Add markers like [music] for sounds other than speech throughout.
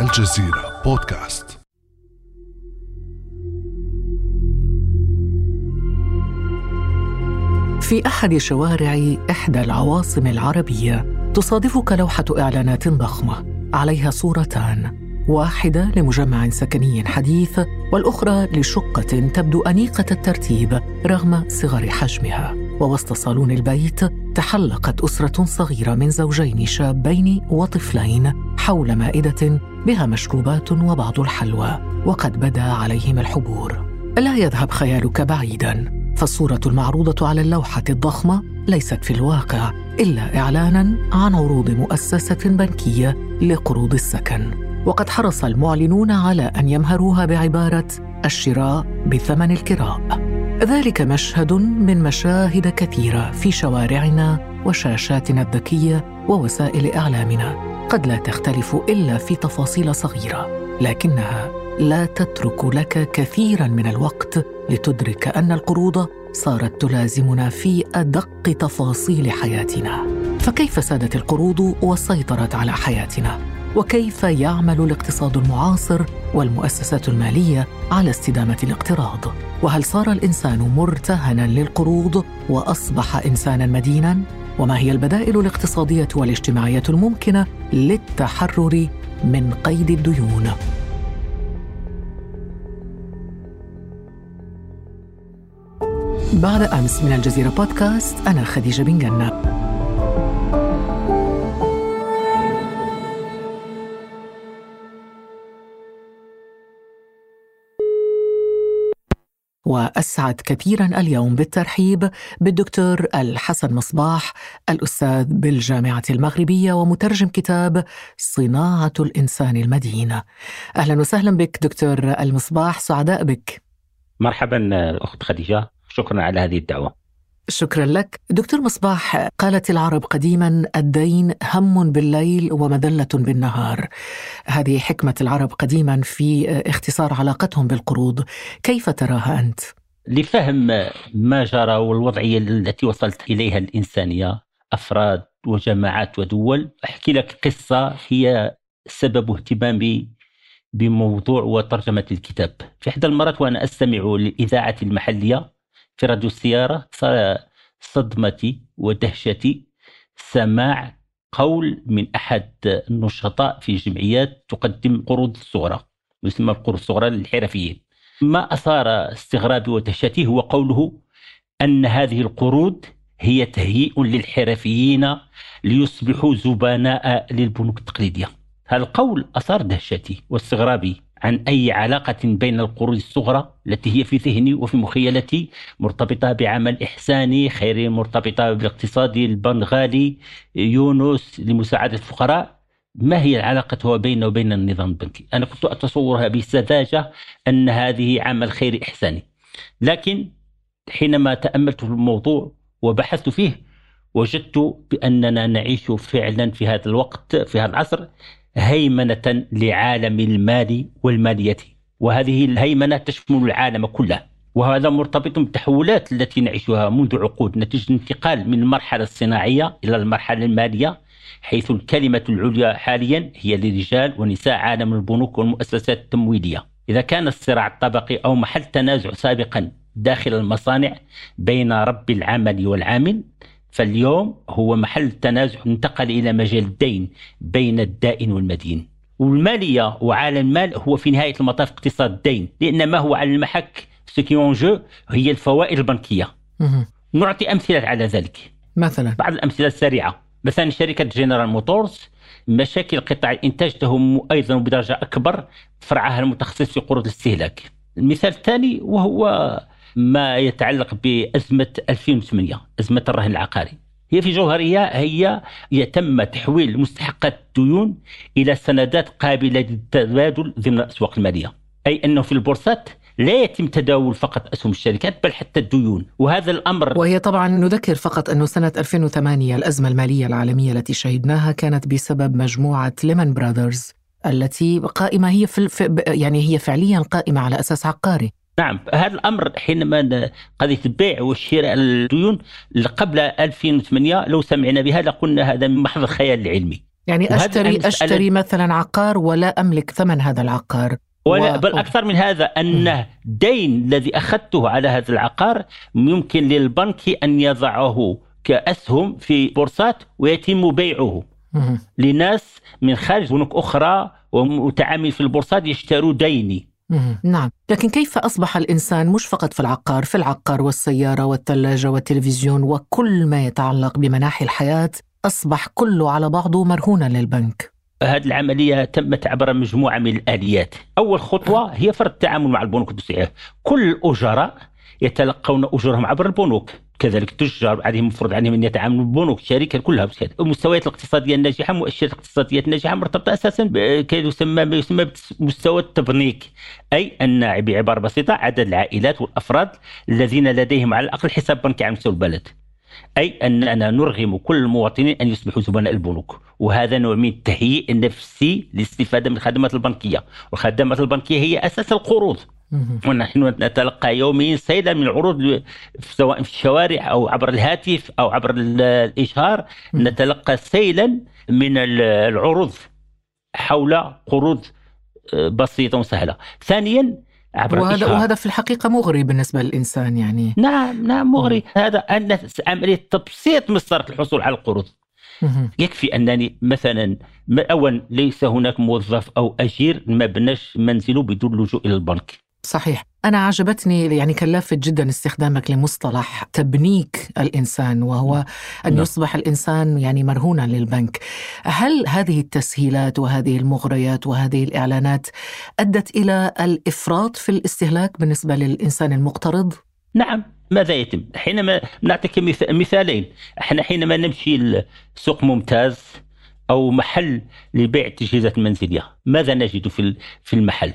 الجزيرة بودكاست. في أحد شوارع إحدى العواصم العربية تصادفك لوحة إعلانات ضخمة. عليها صورتان. واحدة لمجمع سكني حديث والأخرى لشقة تبدو أنيقة الترتيب رغم صغر حجمها. ووسط صالون البيت تحلقت أسرة صغيرة من زوجين شابين وطفلين حول مائدة بها مشروبات وبعض الحلوى وقد بدا عليهم الحبور. لا يذهب خيالك بعيدا. فالصورة المعروضة على اللوحة الضخمة ليست في الواقع إلا اعلانا عن عروض مؤسسة بنكية لقروض السكن. وقد حرص المعلنون على أن يمهروها بعبارة الشراء بثمن الكراء. ذلك مشهد من مشاهد كثيرة في شوارعنا وشاشاتنا الذكية ووسائل إعلامنا. قد لا تختلف إلا في تفاصيل صغيرة لكنها لا تترك لك كثيرا من الوقت لتدرك أن القروض صارت تلازمنا في أدق تفاصيل حياتنا. فكيف سادت القروض وسيطرت على حياتنا؟ وكيف يعمل الاقتصاد المعاصر والمؤسسات المالية على استدامة الاقتراض؟ وهل صار الإنسان مرتهنا للقروض وأصبح انسانا مدينا؟ وما هي البدائل الاقتصادية والاجتماعية الممكنة للتحرر من قيد الديون؟ بعد أمس من الجزيرة بودكاست أنا خديجة بن جنة. وأسعد كثيرا اليوم بالترحيب بالدكتور الحسن مصباح الأستاذ بالجامعة المغربية ومترجم كتاب صناعة الإنسان المدين. أهلا وسهلا بك دكتور المصباح سعداء بك. مرحبا أخت خديجة شكرا على هذه الدعوة. شكرا لك. دكتور مصباح قالت العرب قديما الدين هم بالليل ومذلة بالنهار. هذه حكمة العرب قديما في اختصار علاقتهم بالقروض. كيف تراها أنت؟ لفهم ما جرى والوضعية التي وصلت إليها الإنسانية أفراد وجماعات ودول. أحكي لك قصة هي سبب اهتمامي بموضوع وترجمة الكتاب. في إحدى المرات وأنا أستمع للاذاعه المحلية في راديو السيارة صار صدمتي ودهشتي. سماع قول من أحد النشطاء في جمعيات تقدم قروض صغرى يسمى القروض الصغرى للحرفيين. ما أثار استغرابي ودهشتي هو قوله أن هذه القروض هي تهيئ للحرفيين ليصبحوا زبناء للبنوك التقليدية. هذا القول أثار دهشتي واستغرابي. عن أي علاقة بين القروض الصغرى التي هي في ذهني وفي مخيلتي مرتبطة بعمل إحساني خيري مرتبطة بالاقتصاد البنغالي يونس لمساعدة الفقراء. ما هي العلاقة بينه وبين النظام البنكي؟ أنا كنت أتصورها بسذاجة أن هذه عمل خيري إحساني. لكن حينما تأملت في الموضوع وبحثت فيه وجدت بأننا نعيش فعلا في هذا الوقت في هذا العصر هيمنة لعالم المال والمالية. وهذه الهيمنة تشمل العالم كله. وهذا مرتبط بالتحولات التي نعيشها منذ عقود نتيجة انتقال من المرحلة الصناعية إلى المرحلة المالية حيث الكلمة العليا حاليا هي لرجال ونساء عالم البنوك والمؤسسات التمويلية. إذا كان الصراع الطبقي أو محل تنازع سابقا داخل المصانع بين رب العمل والعامل فاليوم هو محل تنازع انتقل إلى مجال الدين بين الدائن والمدين. والمالية وعالم المال هو في نهاية المطاف اقتصاد الدين لأن ما هو على المحك سكي جو هي الفوائد البنكية. نعطي أمثلة على ذلك. مثلا؟ بعض الأمثلة السريعة. مثلا شركة جنرال موتورز مشاكل قطاع الإنتاج تهم أيضا بدرجة أكبر فرعها المتخصص في قروض الاستهلاك. المثال الثاني وهو ما يتعلق بأزمة 2008 أزمة الرهن العقاري. هي في جوهرها هي يتم تحويل مستحقات الديون إلى سندات قابلة للتبادل ضمن الأسواق المالية. أي أنه في البورصات لا يتم تداول فقط أسهم الشركات بل حتى الديون. وهذا الأمر وهي طبعا نذكر فقط أنه سنة 2008 الأزمة المالية العالمية التي شهدناها كانت بسبب مجموعة ليمان براذرز التي قائمة هي في يعني هي فعليا قائمة على أساس عقاري. نعم هذا الأمر حينما قضية البيع والشراء الديون قبل 2008 لو سمعنا بها لقلنا هذا من محض الخيال العلمي. يعني اشتري أشتري مثلا عقار ولا أملك ثمن هذا العقار؟ ولا و... بل أكثر من هذا أن الدين الذي أخذته على هذا العقار يمكن للبنك أن يضعه كأسهم في بورصات ويتم بيعه. لناس من خارج بنوك أخرى ومتعامل في البورصات يشتروا ديني. نعم. لكن كيف أصبح الإنسان مش فقط في العقار في العقار والسيارة والثلاجة والتلفزيون وكل ما يتعلق بمناحي الحياة أصبح كله على بعضه مرهونا للبنك. هذه العملية تمت عبر مجموعة من الآليات. أول خطوة هي فرض التعامل مع البنوك التسعيرية كل الأجراء يتلقون أجورهم عبر البنوك. كذلك التجار عليهم مفروض عليهم أن يتعاملوا بالبنوك الشركة كلها المستويات الاقتصادية الناجحة مؤشرات الاقتصادية الناجحة مرتبطة أساسا يسمى ما يسمى بمستوى التبنيك. أي أن بعباره بسيطة عدد العائلات والأفراد الذين لديهم على الأقل حساب بنكي على مستوى البلد. أي اننا نرغم كل المواطنين أن يصبحوا زبناء البنوك. وهذا نوع من التهيئ النفسي للاستفاده من الخدمات البنكية. والخدمات البنكية هي أساس القروض. ونحن نتلقى يوميا سيلا من العروض سواء في الشوارع أو عبر الهاتف أو عبر الإشهار. نتلقى سيلا من العروض حول قروض آه، بسيطة وسهلة. ثانيا عبر وهذا الإشهار. وهذا في الحقيقة مغري بالنسبة للإنسان يعني. نعم نعم مغري. هذا أن عمليه تبسيط مسطره الحصول على القروض. يكفي أنني مثلا اولا ليس هناك موظف أو اجير ما بناش منزله بدون اللجوء إلى البنك. صحيح أنا عجبتني يعني كان لافت جدا استخدامك لمصطلح تبنيك الإنسان وهو أن نعم. يصبح الإنسان يعني مرهونا للبنك هل هذه التسهيلات وهذه المغريات وهذه الإعلانات أدت إلى الإفراط في الاستهلاك بالنسبة للإنسان المقترض؟ نعم ماذا يتم؟ حينما نعطيك مثالين إحنا حينما نمشي لسوق ممتاز أو محل لبيع التجهيزات المنزليه ماذا نجد في في المحل؟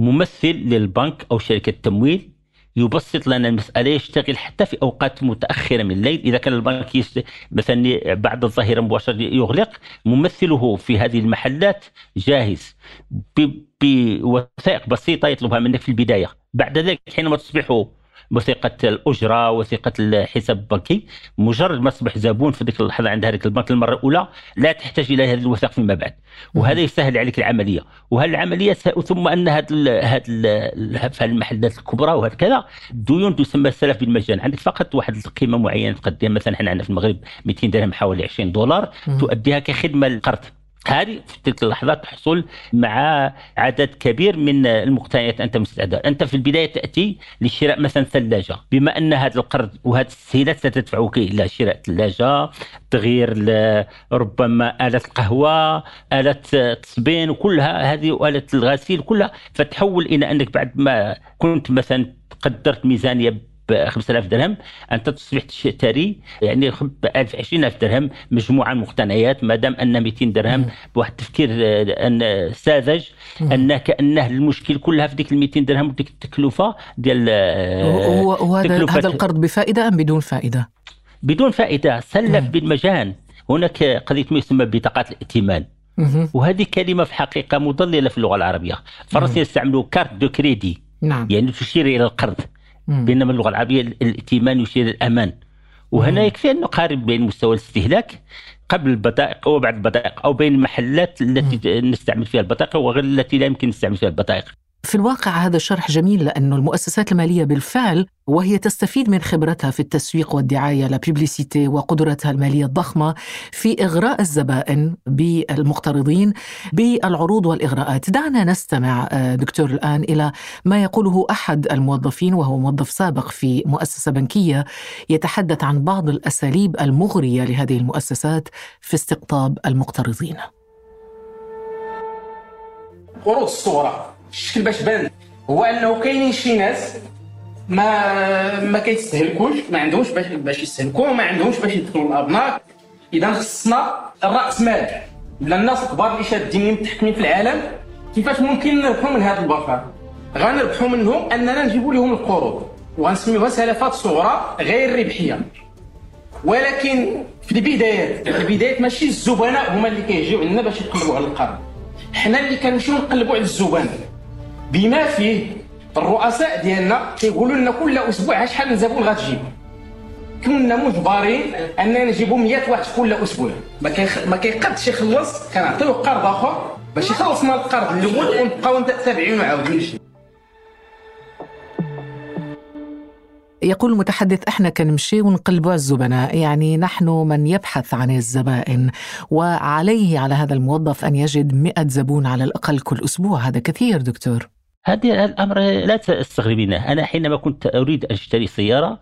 ممثل للبنك أو شركة تمويل يبسط لنا المسألة يشتغل حتى في أوقات متأخرة من الليل. إذا كان البنك يست... مثلا بعد الظهيرة مباشرة يغلق ممثله في هذه المحلات جاهز ب... بوثائق بسيطة يطلبها منك في البداية. بعد ذلك حينما تصبح وثيقه الأجرة وثيقة الحساب البنكي. مجرد ما تصبح زبون في ذيك اللحظة عند هذاك البنك المرة الأولى لا تحتاج إلى هذه الوثائق فيما بعد. وهذا يسهل عليك العملية. وهذه العملية ثم أن في المحلات الكبرى وهكذا ديون تسمى السلف بالمجان. عندك فقط واحد القيمة معينة تقدم مثلا إحنا عندنا في المغرب 200 درهم حوالي 20 دولار. تؤديها كخدمة للقرض هذه في تلك اللحظات تحصل مع عدد كبير من المقتنيات أنت مستعد. أنت في البداية تأتي لشراء مثلا ثلاجة. بما أن هذا القرض وهذه التسهيلات ستدفعك إلى شراء ثلاجة تغيير ربما آلة القهوه آلة التصبين وكلها هذه وآلة الغسيل كلها فتحول إلى أنك بعد ما كنت مثلا قدرت ميزانية ب 5000 درهم أنت تصبح تشتري يعني ب 1000 20000 درهم مجموعة من المقتنيات ما دام أن 200 درهم بواحد التفكير آه، أن ساذج أن كانه المشكل كلها في ديك ال 200 درهم وديك التكلفة ديال آه، وهذا هذا القرض بفائدة أم بدون فائدة؟ بدون فائدة سلف بالمجان. هناك قضية ما يسمى بطاقات الائتمان. وهذه كلمة في الحقيقة مضللة في اللغة العربية. الفرنسيين يستعملوا carte de crédit نعم. يعني تشير إلى القرض. بينما اللغة العربية الائتمان يشير للامان وهنا يكفي أن نقارن بين مستوى الاستهلاك قبل البطائق وبعد البطائق أو بين المحلات التي نستعمل فيها البطائق وغير التي لا يمكن نستعمل فيها البطائق. في الواقع هذا الشرح جميل لأنه المؤسسات المالية بالفعل وهي تستفيد من خبرتها في التسويق والدعاية لابيبليسيتي وقدرتها المالية الضخمة في إغراء الزبائن بالمقترضين بالعروض والإغراءات. دعنا نستمع آه، دكتور الآن إلى ما يقوله أحد الموظفين وهو موظف سابق في مؤسسة بنكية يتحدث عن بعض الأساليب المغرية لهذه المؤسسات في استقطاب المقترضين. قروض الصغرى. الشكل باش بان. هو أنه كاينين شي ناس ما ما كيستهلكوش ما عندهمش باش باش يستهلكوا وما عندهمش باش يدخلوا الابناء إذا خصنا الرأس مال. ولا الناس الكبار اللي شادين متحكمين في العالم كيفاش ممكن نربحوا من هذا البشر؟ غنربحوا منهم أننا نجيبوا لهم القروض. وغنسميوها سلفات صغرى غير ربحية. ولكن في البدايات في البدايات ماشي الزبناء هما اللي كيجيو عندنا باش يقلبوا على القرض. حنا اللي كنمشيو نقلبوا على الزبناء. بما فيه الرؤساء ديالنا كيقولوا لنا كل أسبوع شحال من زبون غتجيب كنا مجبرين أننا نجيبوا 100 واحد كل أسبوع. ما كيقدش يخلص كنعطيوه قرض آخر باش يخلص مال القرض الأول ونبقاو تابعين نمشي يقول المتحدث إحنا كنمشي ونقلبوا على الزبناء يعني نحن من يبحث عن الزبائن وعليه على هذا الموظف أن يجد 100 زبون على الأقل كل أسبوع. هذا كثير دكتور. هذا الأمر لا تستغربينه. أنا حينما كنت أريد أن أشتري سيارة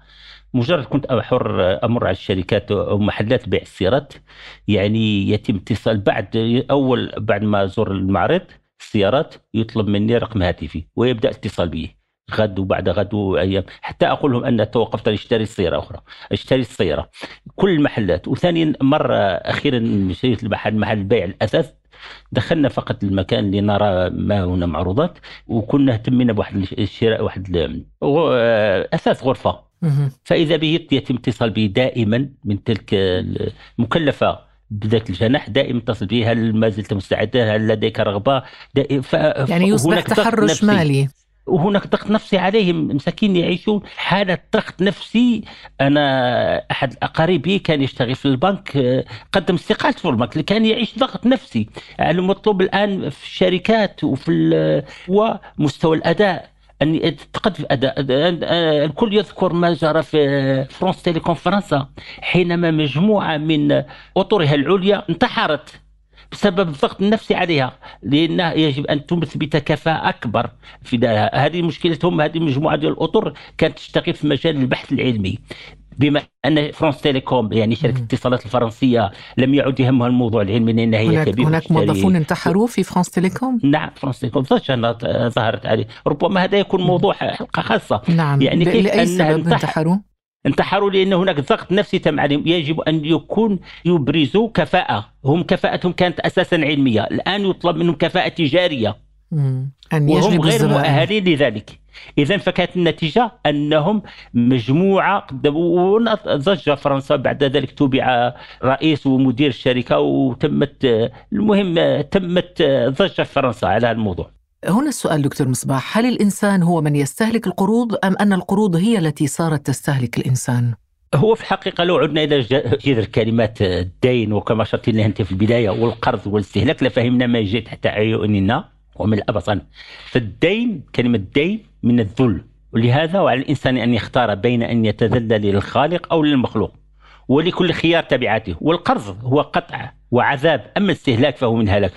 مجرد كنت أحر أمر على الشركات أو محلات بيع السيارات يعني يتم اتصال بعد أول بعد ما ازور المعرض السيارات يطلب مني رقم هاتفي ويبدأ الاتصال بي. غد وبعد غد وأيام. حتى أقول لهم أن توقفت أشتري سيارة أخرى. أشتري السيارة. كل المحلات. وثانيا مرة أخيرا مشيت المحل محل بيع الأثاث. دخلنا فقط المكان لنرى ما هنا معروضات وكنا اهتمينا بواحد الشراء واحد أساس غرفة. فإذا به يتم اتصال به دائما من تلك المكلفه بذاك الجناح دائما اتصل به هل ما زلت مستعدا هل لديك رغبة. يعني يصبح تحرش مالي. وهناك ضغط نفسي عليهم مساكين يعيشون. حالة ضغط نفسي أنا أحد أقاربي كان يشتغل في البنك قدم استقالته في البنك كان يعيش ضغط نفسي. المطلوب الآن في الشركات وفي ومستوى الأداء. ان تقدم أداء الكل يذكر ما جرى في فرنسا تيليكوم فرنسا حينما مجموعة من أطرها العليا انتحرت. بسبب الضغط النفسي عليها لأن يجب أن تثبت كفاءه أكبر في دارها هذه مشكلتهم هذه مجموعه ديال الأطر كانت تشتغل في مجال البحث العلمي. بما أن فرانس تيليكوم يعني شركة الاتصالات الفرنسية لم يعد يهمها الموضوع العلمي لأن هي هناك, هناك موظفون انتحروا في فرانس تيليكوم؟ نعم فرانس تيليكوم ظهرت عليه. ربما هذا يكون موضوع حلقة خاصة. نعم. يعني كيف لاي سبب انتحروا؟ انتحروا لأن هناك ضغط نفسي تم عليهم. يجب أن يكون يبرزوا كفاءة. هم كفاءتهم كانت أساسا علمية. الآن يطلب منهم كفاءة تجارية. أن وهم غير مؤهلين لذلك. اذا فكانت النتيجة أنهم مجموعة ضج فرنسا بعد ذلك تبع رئيس ومدير الشركة وتمت المهم تمت ضجة فرنسا على الموضوع. هنا السؤال دكتور مصباح هل الإنسان هو من يستهلك القروض أم أن القروض هي التي صارت تستهلك الإنسان؟ هو في الحقيقة لو عدنا إلى جذر كلمات الدين وكما شرت لنا أنت في البداية والقرض والاستهلاك لفهمنا ما جاء تحت عيوننا ومن الأبطن. فالدين كلمة دين من الذل ولهذا وعلى الإنسان أن يختار بين أن يتذلل للخالق أو للمخلوق ولكل خيار تبعاته. والقرض هو قطع وعذاب أما الاستهلاك فهو من هلك.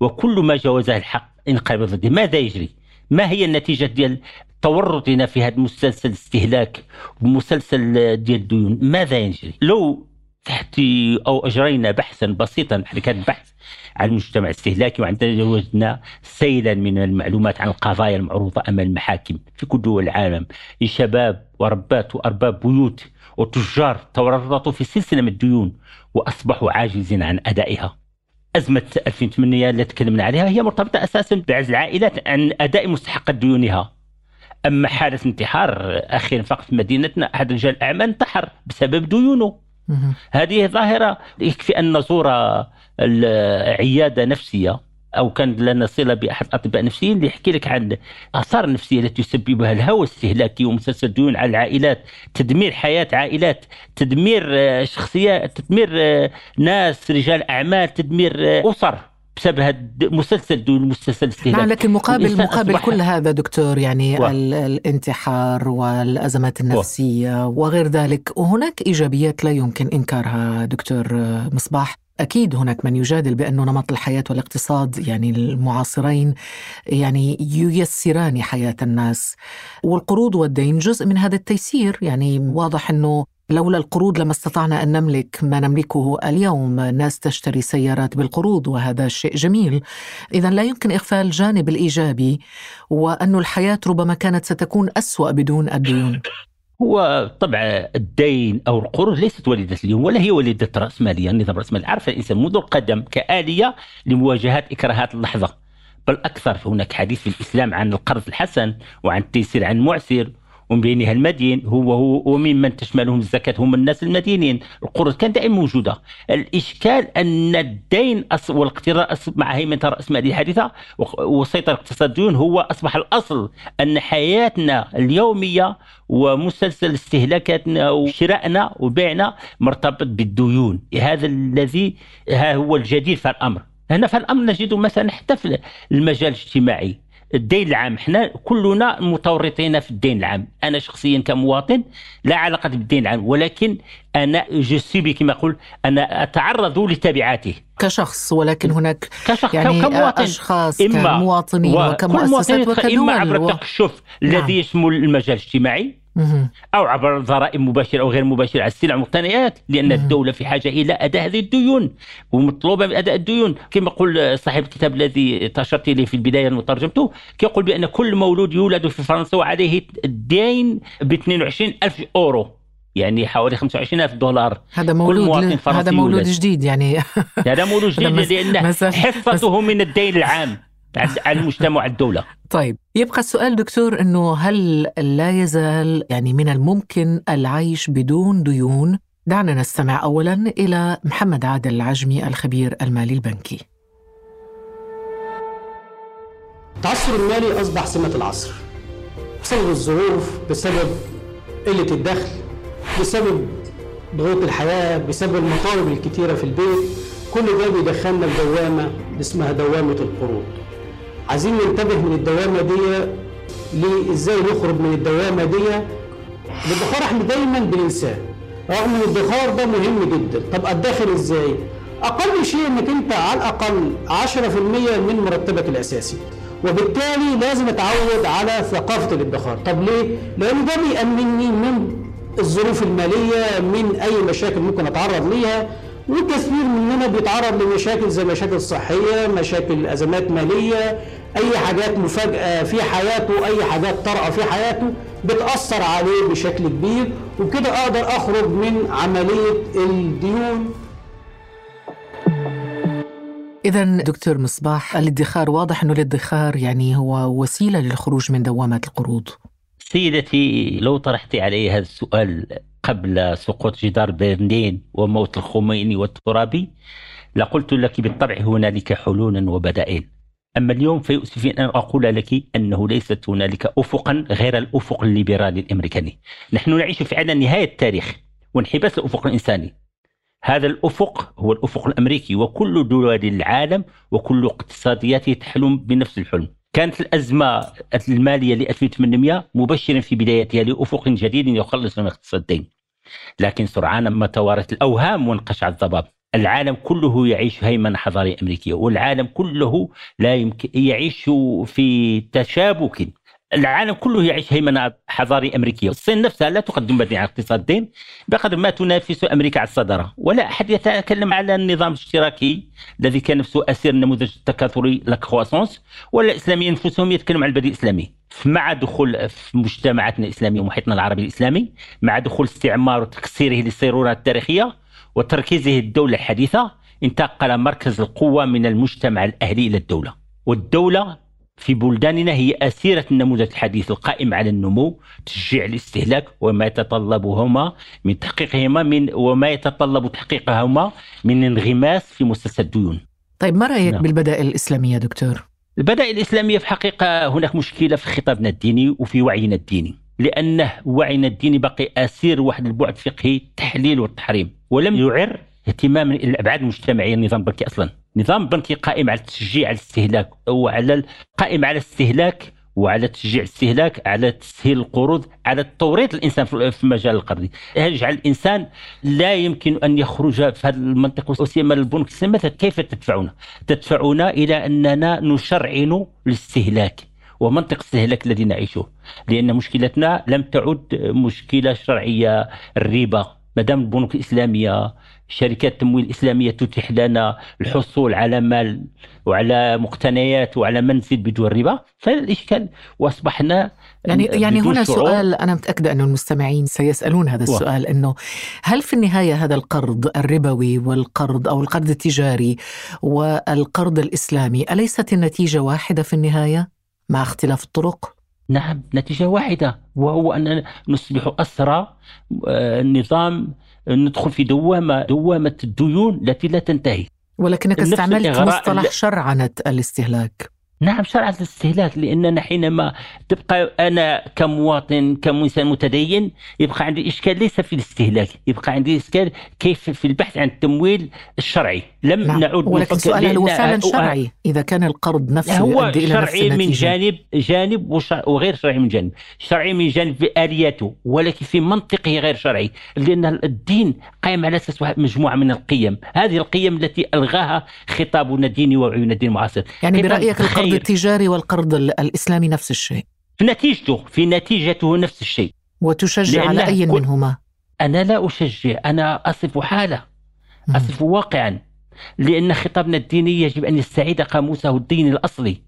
وكل ما جاوزه الحق انقلب ضده ماذا يجري؟ ما هي النتيجة ديال تورطنا في هذا المسلسل الاستهلاك ومسلسل ديال الديون؟ ماذا يجري؟ لو تحت أو أجرينا بحثا بسيطا كان بحث عن المجتمع الاستهلاكي وعندنا وجدنا سيلا من المعلومات عن القضايا المعروضة أمام المحاكم في كل دول العالم. لشباب وربات وأرباب بيوت وتجار تورطوا في سلسلة من الديون وأصبحوا عاجزين عن أدائها. أزمة 2008 اللي تكلمنا عليها هي مرتبطة أساسا بعزل العائلات عن أداء مستحقات ديونها. أما حالة انتحار أخيرا فقط في مدينتنا أحد رجال الأعمال انتحر بسبب ديونه. هذه ظاهرة يكفي أن نزور العيادة نفسية. أو كان لنا صله بأحد الاطباء النفسيين اللي يحكي لك عن الاثار النفسيه التي يسببها الهوى الاستهلاكي ومسلسل الديون على العائلات، تدمير حياة عائلات، تدمير آه، شخصيات، تدمير آه، ناس رجال أعمال، تدمير آه، أسر بسبب هذا المسلسل دون مسلسل الاستهلاك. نعم لكن مقابل مقابل كل هذا دكتور يعني و... الانتحار والأزمات النفسية و... وغير ذلك وهناك إيجابيات لا يمكن إنكارها دكتور مصباح. أكيد هناك من يجادل بأن نمط الحياة والاقتصاد يعني المعاصرين يعني ييسران حياة الناس. والقروض والدين جزء من هذا التيسير. يعني واضح أنه لولا القروض لما استطعنا أن نملك ما نملكه اليوم ناس تشتري سيارات بالقروض وهذا شيء جميل. إذا لا يمكن إغفال الجانب الإيجابي وأن الحياة ربما كانت ستكون أسوأ بدون الديون. هو طبع الدين أو القروض ليست وليدة اليوم ولا هي وليدة الراسماليه النظام الراسمالي عرف الإنسان منذ القدم كآلية لمواجهة إكراهات اللحظة. بل أكثر هناك حديث في الإسلام عن القرض الحسن وعن التيسير عن المعسر. ومن بينها المدين هو هو وممن تشملهم الزكاة هم الناس المدينين. القروض كانت دائما موجودة. الإشكال أن الدين والاقتراض مع هيمنة رأس مالية الحديثة وسيطرة اقتصاد الديون هو أصبح الأصل أن حياتنا اليومية ومسلسل استهلاكاتنا وشرائنا وبيعنا مرتبط بالديون. هذا الذي هو الجديد في الأمر. هنا في الأمر نجد مثلا حتى في المجال الاجتماعي. الدين العام. إحنا كلنا متورطين في الدين العام. أنا شخصيا كمواطن لا علاقة بالدين العام ولكن أنا جو كما أقول أنا أتعرض لتبعاته كشخص ولكن هناك كشخص يعني كمواطن. أشخاص إما كمواطنين وكمؤسسات وكدول إما عبر التقشف نعم. الذي يشمل المجال الاجتماعي. أو عبر ضرائب مباشرة أو غير مباشرة على السلع والمقتنيات لأن الدولة في حاجة إلى أداء هذه الديون ومطلوبة من أداء الديون. كما يقول صاحب الكتاب الذي اشرت اليه في البداية وترجمته كيقول بأن كل مولود يولد في فرنسا وعليه الدين ب 22 ألف أورو يعني حوالي 25 ألف دولار. هذا مولود هذا مولود جديد يعني. هذا مولود [laughs] جديد لأن حصته من الدين العام. على المجتمع الدولة طيب يبقى السؤال دكتور إنه هل لا يزال يعني من الممكن العيش بدون ديون؟ دعنا نستمع اولا إلى محمد عادل العجمي الخبير المالي البنكي. التعثر المالي أصبح سمة العصر بسبب الظروف بسبب قلة الدخل بسبب ضغوط الحياة بسبب المطالب الكتيرة في البيت كل ده بيدخلنا في دوامة اسمها دوامة القروض عايزين ننتبه من الدوامة دي لازاي نخرج من الدوامة دي؟ الادخار إحنا دايما بننساه. رغم إن الادخار ده مهم جدا. طب ادخر إزاي؟ أقل شيء إنك أنت على الأقل 10% من مرتبك الأساسي. وبالتالي لازم أتعود على ثقافة الادخار. طب ليه؟ لأن ده بيأمنني من الظروف المالية من أي مشاكل ممكن أتعرض ليها وكثير مننا بيتعرض لمشاكل زي مشاكل صحية مشاكل أزمات مالية أي حاجات مفاجأة في حياته أي حاجات طارئة في حياته بتأثر عليه بشكل كبير وكده أقدر أخرج من عملية الديون. إذا دكتور مصباح الادخار واضح أنه الادخار يعني هو وسيلة للخروج من دوامات القروض. سيدتي لو طرحتي علي هذا السؤال قبل سقوط جدار برلين وموت الخميني والترابي لقلت لك بالطبع هنالك حلول وبدائل. أما اليوم فيؤسفني أن أقول لك أنه ليست هنالك أفقا غير الأفق الليبرالي الأمريكاني. نحن نعيش فعلا نهاية التاريخ وانحباس الأفق الإنساني. هذا الأفق هو الأفق الأمريكي وكل دول العالم وكل اقتصادياته تحلم بنفس الحلم. كانت الأزمة المالية ل 1800 مبشرا في بدايتها لأفق جديد يخلص من اقتصادين. لكن سرعان ما توارت الأوهام وانقشع الضباب. العالم كله يعيش هيمنة حضارية أمريكية والعالم كله لا يمكن يعيش في تشابك. العالم كله يعيش هيمنة حضارية أمريكية. الصين نفسها لا تقدم بديل على اقتصاد الدين بقدر ما تنافس أمريكا على الصدارة. ولا أحد يتكلم على النظام الاشتراكي الذي كان نفسه أسير النموذج التكاثري لاكرواسونس ولا الإسلاميين أنفسهم يتكلموا عن البديل الإسلامي مع دخول في مجتمعاتنا الإسلامية ومحيطنا العربي الإسلامي مع دخول استعمار وتكسيره للصيرورة التاريخية وتركيزه الدولة الحديثة انتقل مركز القوة من المجتمع الأهلي إلى الدولة والدولة في بلداننا هي أسيرة النموذج الحديث القائم على النمو تشجيع الاستهلاك وما يتطلبهما من تحقيقهما من وما يتطلب تحقيقهما من انغماس في مسلسل الديون طيب ما رأيك نعم. بالبدائل الإسلامية دكتور؟ البدائل الإسلامية في حقيقة هناك مشكلة في خطابنا الديني وفي وعينا الديني لأنه وعينا الديني بقي أسير واحد البعد الفقهي التحليل والتحريم. ولم يعر اهتماما إلى الأبعاد المجتمعية للنظام البنكي أصلا. النظام البنكي قائم على تشجيع الاستهلاك وعلى قائم على الاستهلاك وعلى تشجيع الاستهلاك على تسهيل القروض على توريط الانسان في مجال القرض يجعل الإنسان لا يمكن أن يخرج في هذه المنطقة وسيما البنوك مثلا كيف تدفعنا؟ تدفعنا إلى أننا نشرعن الاستهلاك. ومنطق الاستهلاك الذي نعيشه. لأن مشكلتنا لم تعد مشكلة شرعية. الربا ما دام البنوك الإسلامية شركات التمويل الإسلامية تتيح لنا الحصول على مال وعلى مقتنيات وعلى منزل بدون ربا فالاشكال وأصبحنا يعني يعني هنا شعور. سؤال أنا متأكدة أنه المستمعين سيسألون هذا السؤال إنه هل في النهاية هذا القرض الربوي والقرض أو القرض التجاري والقرض الإسلامي أليست النتيجة واحدة في النهاية؟ مع اختلاف الطرق؟ نعم نتيجة واحدة وهو أننا نصبح أسرى آه، نظام ندخل في دوامة دوامة الديون التي لا تنتهي ولكنك استعملت مصطلح شرعنة الاستهلاك نعم شرع الاستهلاك لأننا حينما تبقى أنا كمواطن كإنسان متدين يبقى عندي إشكال ليس في الاستهلاك يبقى عندي إشكال كيف في البحث عن التمويل الشرعي. لم نعم. نعود ولكن السؤال هل هو فعلا شرعي؟ إذا كان القرض نفسه هو يؤدي إلى نفس شرعي من جانب جانب وغير شرعي من جانب. شرعي من جانب في آلياته ولكن في منطقه غير شرعي لأن الدين قائم على أساس واحد- مجموعة من القيم. هذه القيم التي ألغاها خطابنا الديني ووعينا الدين المعاصر. يعني كيف برأيك القرض؟ التجاري والقرض ال- الإسلامي نفس الشيء. في نتيجته في نتيجته نفس الشيء. وتشجع على أي منهما؟ أنا لا أشجع أنا أصف حالة. أصف واقعا. لأن خطابنا الديني يجب أن يستعيد قاموسه الديني الأصلي.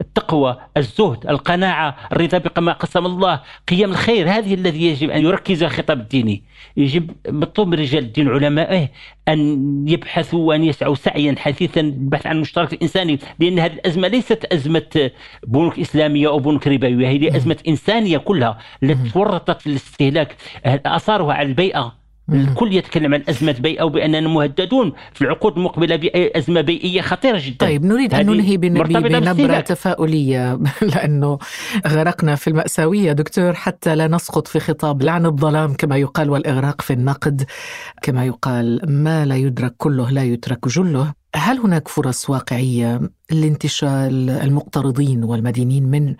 التقوى الزهد القناعة الرضا بما قسم الله قيم الخير هذه الذي يجب أن يركز الخطاب الديني. يجب مطلوب من رجال الدين علمائه أن يبحثوا وأن يسعوا سعيا حثيثا للبحث عن المشترك الإنساني لأن هذه الأزمة ليست أزمة بنوك إسلامية أو بنوك ربوية هذه أزمة إنسانية كلها التي تورطت في الاستهلاك آثارها على البيئة. الكل يتكلم عن أزمة بيئة وبأننا مهددون في العقود المقبلة بأزمة بيئية خطيرة جدا. طيب نريد أن ننهي بنبرة. تفاؤلية [laughs] لأنه غرقنا في المأساوية. دكتور حتى لا نسقط في خطاب لعن الظلام كما يقال والإغراق في النقد. كما يقال ما لا يدرك كله لا يترك جله. هل هناك فرص واقعية لانتشال المقترضين والمدينين من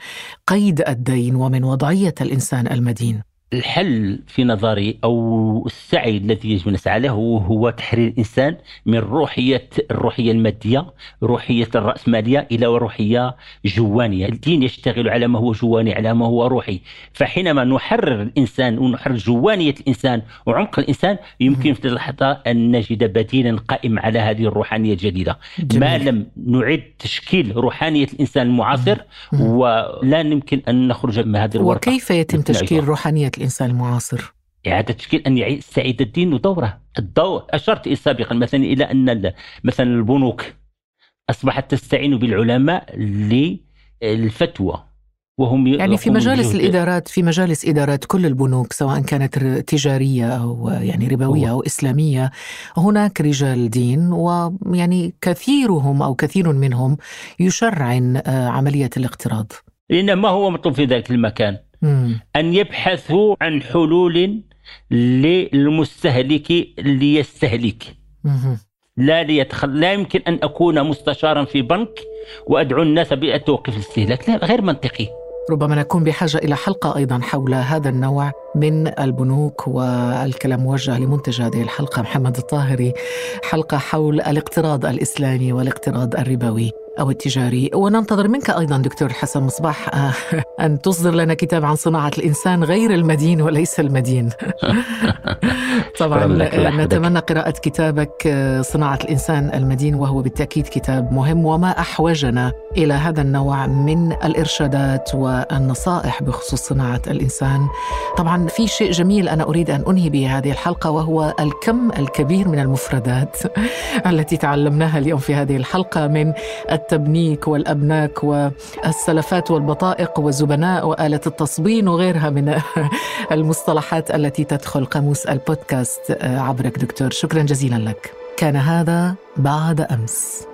قيد الدين ومن وضعية الإنسان المدين؟ الحل في نظري أو السعي الذي يجب أن نسعى له هو تحرير الإنسان من روحيه الروحية المادية، روحية الرأسمالية إلى روحية جوانية، الدين يشتغل على ما هو جواني على ما هو روحي، فحينما نحرر الإنسان ونحرر جوانية الإنسان وعمق الإنسان يمكن في اللحظة أن نجد بديلا قائم على هذه الروحانية الجديده، ما جميل. لم نعد تشكيل روحانية الإنسان المعاصر. ولا يمكن أن نخرج من هذه الورطه. وكيف يتم تشكيل أيضا. الإنسان المعاصر؟ إعادة تشكيل أن يعيد يستعيد الدين دوره الدور أشرت سابقا مثلا إلى أن مثلا البنوك أصبحت تستعين بالعلماء للفتوى وهم يعني في مجالس الإدارات في مجالس إدارات كل البنوك سواء كانت تجارية أو يعني ربوية هو. أو إسلامية هناك رجال دين ويعني كثيرهم أو كثير منهم يشرعن آه، عملية الاقتراض لأن ما هو مطلوب في ذلك المكان. أن يبحثوا عن حلول للمستهلك ليستهلك. لا ليتخل... لا يمكن أن أكون مستشارا في بنك وأدعو الناس بأن توقف الاستهلاك. لا غير منطقي. ربما نكون بحاجة إلى حلقة أيضا حول هذا النوع من البنوك والكلام موجه لمنتج هذه الحلقة. محمد الطاهري حلقة حول الاقتراض الإسلامي والاقتراض الربوي. أو التجاري. وننتظر منك أيضا دكتور حسن مصباح آه، أن تصدر لنا كتاب عن صناعة الإنسان غير المدين وليس المدين. [laughs] طبعا. نتمنى قراءة كتابك آه، صناعة الإنسان المدين وهو بالتأكيد كتاب مهم وما أحوجنا إلى هذا النوع من الإرشادات والنصائح بخصوص صناعة الإنسان. طبعا في شيء جميل أنا أريد أن أنهي به هذه الحلقة وهو الكم الكبير من المفردات [laughs] التي تعلمناها اليوم في هذه الحلقة من التبنيك والأبناك والسلفات والبطائق والزبناء وآلة التصبين وغيرها من [laughs] المصطلحات التي تدخل قاموس البودكاست عبرك دكتور. شكرا جزيلا لك. كان هذا بعد أمس.